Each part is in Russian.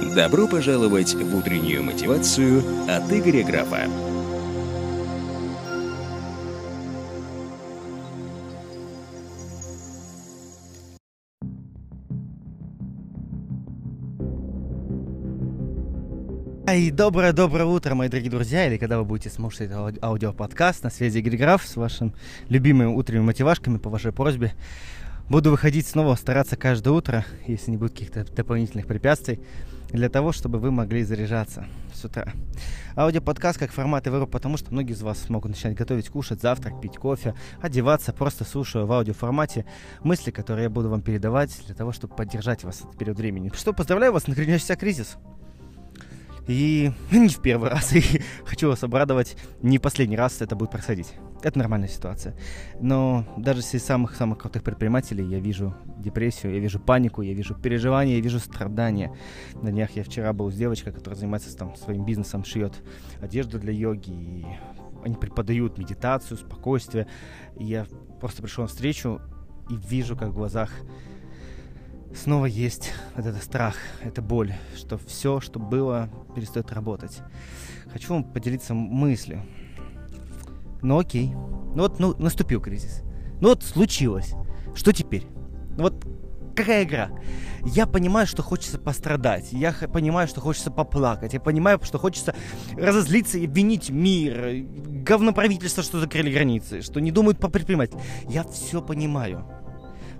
Добро пожаловать в утреннюю мотивацию от Игоря Графа. И доброе-доброе утро, мои дорогие друзья, или когда вы будете слушать ауди- аудиоподкаст на связи Игорь Граф с вашим любимыми утренними мотивашками по вашей просьбе. Буду выходить снова, стараться каждое утро, если не будет каких-то дополнительных препятствий, для того, чтобы вы могли заряжаться с утра. Аудиоподкаст как формат выбрал, потому что многие из вас могут начинать готовить, кушать, завтрак, пить кофе, одеваться, просто слушая в аудиоформате мысли, которые я буду вам передавать для того, чтобы поддержать вас в этот период времени. Что, поздравляю вас, начинающийся кризис. И не в первый раз, и хочу вас обрадовать, не последний раз это будет происходить. Это нормальная ситуация. Но даже среди самых-самых крутых предпринимателей я вижу депрессию, я вижу панику, я вижу переживания, я вижу страдания. На днях я вчера был с девочкой, которая занимается там своим бизнесом, шьет одежду для йоги, и они преподают медитацию, спокойствие. И я просто пришел на встречу и вижу, как в глазах снова есть вот этот страх, эта боль, что все, что было, перестает работать. Хочу вам поделиться мыслью. Ну окей. Ну вот ну, наступил кризис. Ну вот случилось. Что теперь? Ну вот какая игра? Я понимаю, что хочется пострадать. Я понимаю, что хочется поплакать. Я понимаю, что хочется разозлиться и обвинить мир. Говноправительство, что закрыли границы. Что не думают по предпринимателям. Я все понимаю.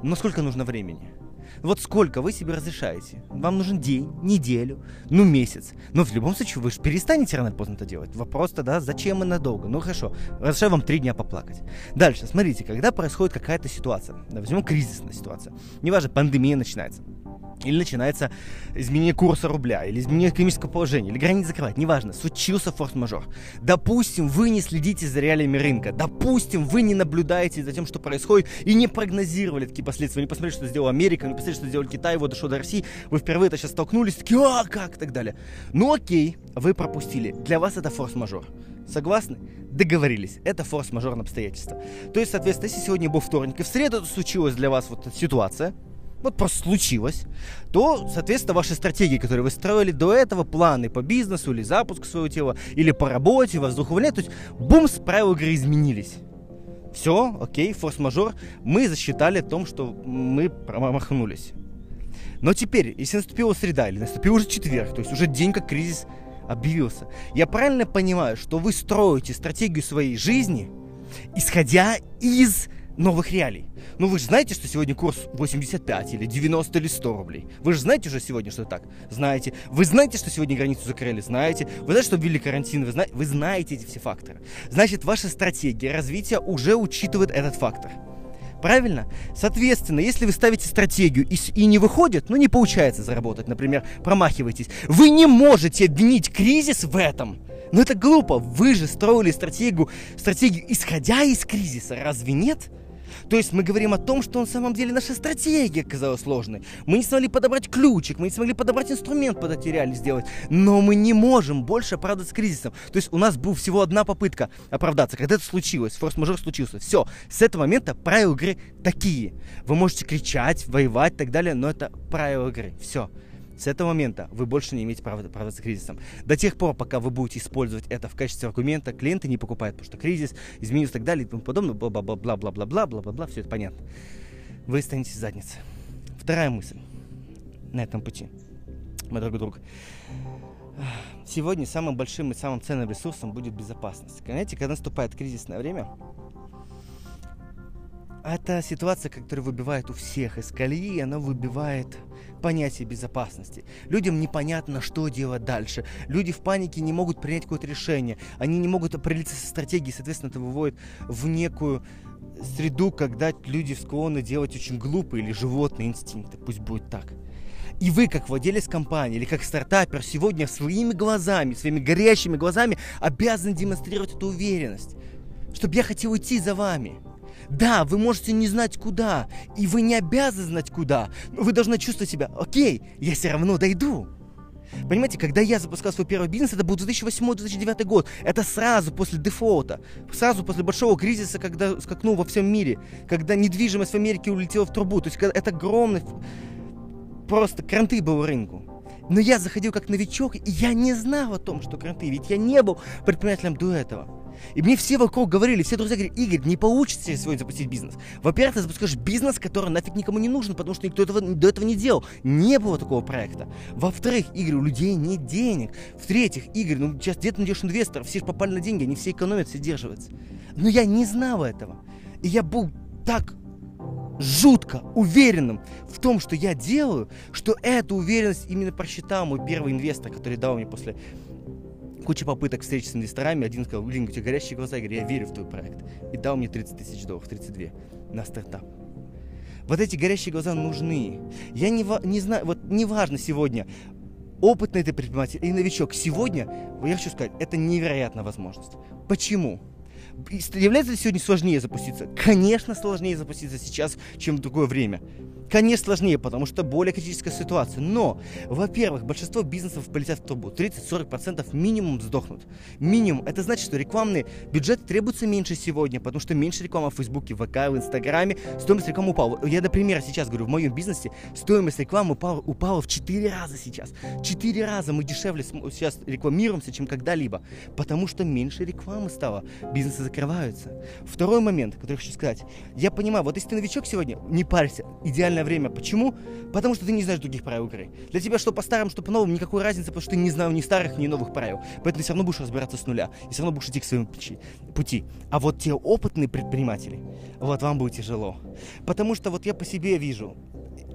Но сколько нужно времени? Вот сколько вы себе разрешаете? Вам нужен день, неделю, ну месяц. Но в любом случае вы же перестанете рано или поздно это делать. Вопрос тогда, зачем и надолго? Ну хорошо, разрешаю вам три дня поплакать. Дальше, смотрите, когда происходит какая-то ситуация, возьмем кризисная ситуация, неважно, пандемия начинается, или начинается изменение курса рубля, или изменение экономического положения, или границы закрывать, неважно, случился форс-мажор. Допустим, вы не следите за реалиями рынка, допустим, вы не наблюдаете за тем, что происходит, и не прогнозировали такие последствия, не посмотрели, что сделала Америка, не посмотрели, что сделал Китай, вот дошло до России, вы впервые это сейчас столкнулись, такие, а, как, и так далее. Ну окей, вы пропустили, для вас это форс-мажор. Согласны? Договорились. Это форс-мажорное обстоятельство. То есть, соответственно, если сегодня был вторник, и в среду случилась для вас вот эта ситуация, вот просто случилось, то, соответственно, ваши стратегии, которые вы строили до этого, планы по бизнесу или запуску своего тела, или по работе, вас увольняют, то есть, бумс, правила игры изменились. Все, окей, форс-мажор, мы засчитали о том, что мы промахнулись. Но теперь, если наступила среда или наступил уже четверг, то есть уже день, как кризис объявился, я правильно понимаю, что вы строите стратегию своей жизни, исходя из новых реалий. Ну вы же знаете, что сегодня курс 85 или 90 или 100 рублей. Вы же знаете уже сегодня, что так? Знаете. Вы знаете, что сегодня границу закрыли? Знаете. Вы знаете, что ввели карантин? Вы, зна... вы знаете эти все факторы. Значит, ваша стратегия развития уже учитывает этот фактор. Правильно? Соответственно, если вы ставите стратегию и, и не выходит, ну не получается заработать, например, промахиваетесь, вы не можете обвинить кризис в этом. Но это глупо. Вы же строили стратегию, стратегию исходя из кризиса, разве нет? То есть мы говорим о том, что на самом деле наша стратегия оказалась сложной. Мы не смогли подобрать ключик, мы не смогли подобрать инструмент под эти реалии сделать. Но мы не можем больше оправдаться кризисом. То есть у нас была всего одна попытка оправдаться. Когда это случилось, форс-мажор случился. Все, с этого момента правила игры такие. Вы можете кричать, воевать и так далее, но это правила игры. Все. С этого момента вы больше не имеете права оправдаться кризисом. До тех пор, пока вы будете использовать это в качестве аргумента, клиенты не покупают, потому что кризис, изменился и так далее и тому подобное, бла-бла-бла-бла-бла, бла-бла-бла, все это понятно. Вы останетесь в заднице. Вторая мысль на этом пути, мой дорогой друг. Сегодня самым большим и самым ценным ресурсом будет безопасность. Знаете, когда наступает кризисное время, это ситуация, которая выбивает у всех из колеи, она выбивает понятие безопасности. Людям непонятно, что делать дальше. Люди в панике не могут принять какое-то решение. Они не могут определиться со стратегией, соответственно, это выводит в некую среду, когда люди склонны делать очень глупые или животные инстинкты. Пусть будет так. И вы, как владелец компании или как стартапер, сегодня своими глазами, своими горящими глазами обязаны демонстрировать эту уверенность, чтобы я хотел идти за вами. Да, вы можете не знать куда, и вы не обязаны знать куда, но вы должны чувствовать себя, окей, я все равно дойду. Понимаете, когда я запускал свой первый бизнес, это был 2008-2009 год. Это сразу после дефолта, сразу после большого кризиса, когда скакнул во всем мире, когда недвижимость в Америке улетела в трубу. То есть это огромный просто кранты был рынку. Но я заходил как новичок, и я не знал о том, что кранты, ведь я не был предпринимателем до этого. И мне все вокруг говорили, все друзья говорят, Игорь, не получится сегодня запустить бизнес. Во-первых, ты запускаешь бизнес, который нафиг никому не нужен, потому что никто этого, до этого не делал. Не было такого проекта. Во-вторых, Игорь, у людей нет денег. В-третьих, Игорь, ну сейчас где ты найдешь инвесторов? Все же попали на деньги, они все экономят, все держатся. Но я не знал этого. И я был так жутко уверенным в том, что я делаю, что эту уверенность именно просчитал мой первый инвестор, который дал мне после кучи попыток встреч с инвесторами. Один сказал, блин, у тебя горящие глаза, я говорю, я верю в твой проект. И дал мне 30 тысяч долларов, 32 на стартап. Вот эти горящие глаза нужны. Я не, не знаю, вот неважно сегодня, опытный ты предприниматель или новичок, сегодня, я хочу сказать, это невероятная возможность. Почему? Является ли сегодня сложнее запуститься? Конечно, сложнее запуститься сейчас, чем в другое время. Конечно, сложнее, потому что более критическая ситуация. Но, во-первых, большинство бизнесов полетят в трубу. 30-40% минимум сдохнут. Минимум. Это значит, что рекламный бюджет требуется меньше сегодня, потому что меньше рекламы в Фейсбуке, в ВК, в Инстаграме. Стоимость рекламы упала. Я, например, сейчас говорю, в моем бизнесе стоимость рекламы упала, упала в 4 раза сейчас. 4 раза мы дешевле сейчас рекламируемся, чем когда-либо. Потому что меньше рекламы стало. Бизнесы закрываются. Второй момент, который хочу сказать. Я понимаю, вот если ты новичок сегодня, не парься. Идеальная длительное время. Почему? Потому что ты не знаешь других правил игры. Для тебя что по старым, что по новым, никакой разницы, потому что ты не знаешь ни старых, ни новых правил. Поэтому ты все равно будешь разбираться с нуля. И все равно будешь идти к своему пути. А вот те опытные предприниматели, вот вам будет тяжело. Потому что вот я по себе вижу,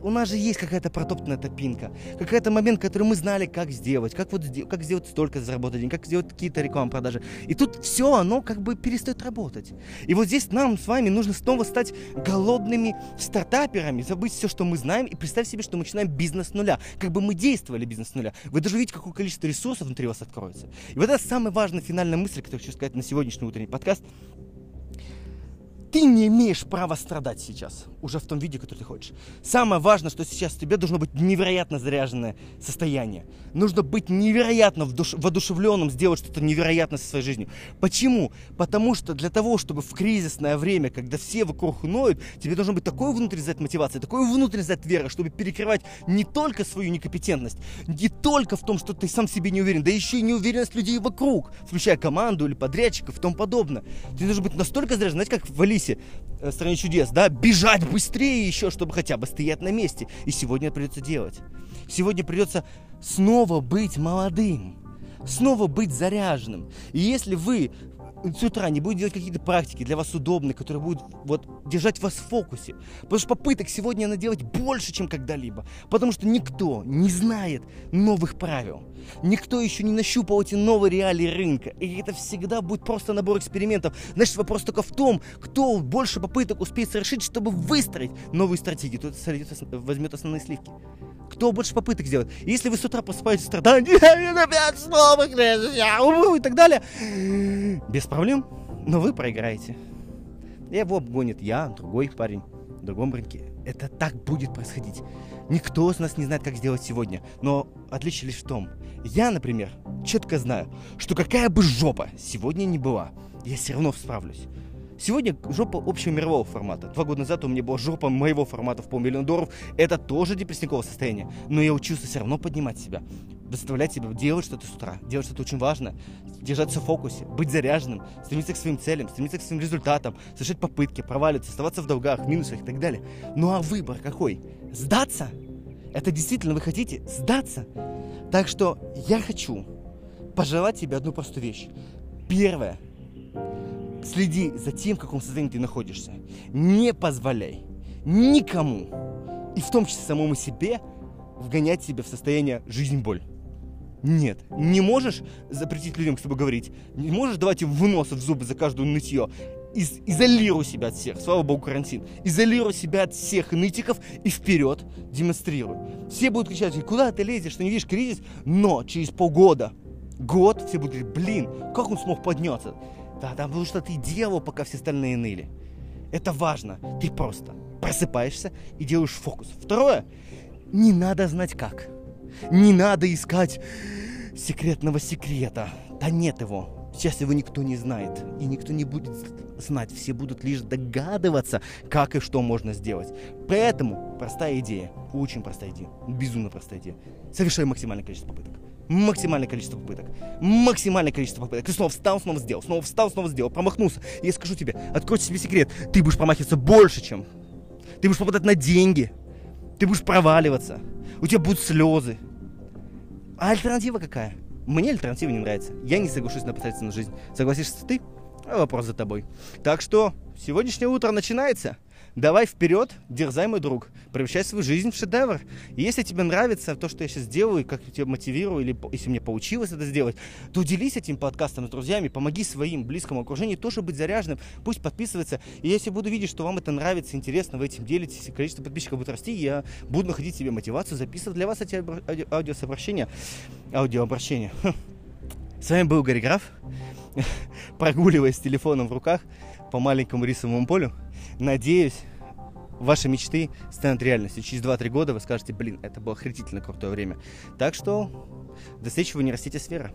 у нас же есть какая-то протоптанная топинка, какой-то момент, который мы знали, как сделать, как вот как сделать столько заработать денег, как сделать какие-то рекламные продажи. И тут все, оно как бы перестает работать. И вот здесь нам с вами нужно снова стать голодными стартаперами, забыть все, что мы знаем, и представь себе, что мы начинаем бизнес с нуля. Как бы мы действовали бизнес с нуля. Вы даже видите, какое количество ресурсов внутри вас откроется. И вот это самая важная финальная мысль, которую хочу сказать на сегодняшний утренний подкаст – ты не имеешь права страдать сейчас, уже в том виде, который ты хочешь. Самое важное, что сейчас у тебя должно быть невероятно заряженное состояние. Нужно быть невероятно вдуш... воодушевленным, сделать что-то невероятное со своей жизнью. Почему? Потому что для того, чтобы в кризисное время, когда все вокруг ноют, тебе должно быть такой внутренний заряд мотивации, такой внутренний заряд веры, чтобы перекрывать не только свою некомпетентность, не только в том, что ты сам себе не уверен, да еще и неуверенность людей вокруг, включая команду или подрядчиков и тому подобное. Ты должен быть настолько заряжен, знаете, как в Алисе э, стране чудес, да, бежать быстрее еще, чтобы хотя бы стоять на месте. И сегодня придется делать. Сегодня придется снова быть молодым, снова быть заряженным. И если вы с утра не будет делать какие-то практики для вас удобные, которые будут вот держать вас в фокусе. Потому что попыток сегодня надо делать больше, чем когда-либо. Потому что никто не знает новых правил. Никто еще не нащупал эти новые реалии рынка. И это всегда будет просто набор экспериментов. Значит, вопрос только в том, кто больше попыток успеет совершить, чтобы выстроить новую стратегию. Тот возьмет основные сливки. Кто больше попыток сделает. Если вы с утра просыпаетесь страдания, опять снова я умру и так далее, без проблем, но вы проиграете. Его обгонит я, другой парень, в другом рынке. Это так будет происходить. Никто из нас не знает, как сделать сегодня. Но отличие лишь в том, я, например, четко знаю, что какая бы жопа сегодня не была, я все равно справлюсь. Сегодня жопа общего мирового формата. Два года назад у меня была жопа моего формата в полмиллиона долларов. Это тоже депрессниковое состояние. Но я учился все равно поднимать себя. Заставлять себя делать что-то с утра. Делать что-то очень важное. Держаться в фокусе. Быть заряженным. Стремиться к своим целям. Стремиться к своим результатам. Совершать попытки. Проваливаться. Оставаться в долгах, минусах и так далее. Ну а выбор какой? Сдаться? Это действительно вы хотите? Сдаться? Так что я хочу пожелать тебе одну простую вещь. Первое Следи за тем, в каком состоянии ты находишься. Не позволяй никому, и в том числе самому себе, вгонять себя в состояние жизнь-боль. Нет, не можешь запретить людям с тобой говорить, не можешь давать им вносы в зубы за каждую нытье. Из, изолируй себя от всех, слава богу, карантин. Изолируй себя от всех нытиков и вперед демонстрируй. Все будут кричать, куда ты лезешь, что не видишь кризис, но через полгода, год, все будут говорить, блин, как он смог подняться? Да, потому что ты делал, пока все остальные ныли. Это важно. Ты просто просыпаешься и делаешь фокус. Второе, не надо знать как. Не надо искать секретного секрета. Да нет его. Сейчас его никто не знает, и никто не будет знать, все будут лишь догадываться, как и что можно сделать. Поэтому простая идея, очень простая идея, безумно простая идея. Совершай максимальное количество попыток. Максимальное количество попыток. Максимальное количество попыток. Ты снова встал, снова сделал, снова встал, снова сделал, промахнулся. Я скажу тебе, откройте себе секрет, ты будешь промахиваться больше, чем... Ты будешь попадать на деньги, ты будешь проваливаться, у тебя будут слезы. А альтернатива какая? Мне альтернатива не нравится. Я не соглашусь на посредственную жизнь. Согласишься ты? Вопрос за тобой. Так что сегодняшнее утро начинается. Давай вперед, дерзай, мой друг. Превращай свою жизнь в шедевр. И если тебе нравится то, что я сейчас делаю, как я тебя мотивирую, или если мне получилось это сделать, то делись этим подкастом с друзьями, помоги своим близкому окружению тоже быть заряженным, пусть подписывается. И если буду видеть, что вам это нравится, интересно, вы этим делитесь, количество подписчиков будет расти, я буду находить себе мотивацию записывать для вас эти ауди- аудиосообщения, аудиообращения. С вами был Гарри Граф, прогуливаясь с телефоном в руках по маленькому рисовому полю. Надеюсь, ваши мечты станут реальностью. Через 2-3 года вы скажете, блин, это было охренительно крутое время. Так что до встречи в университете Сфера.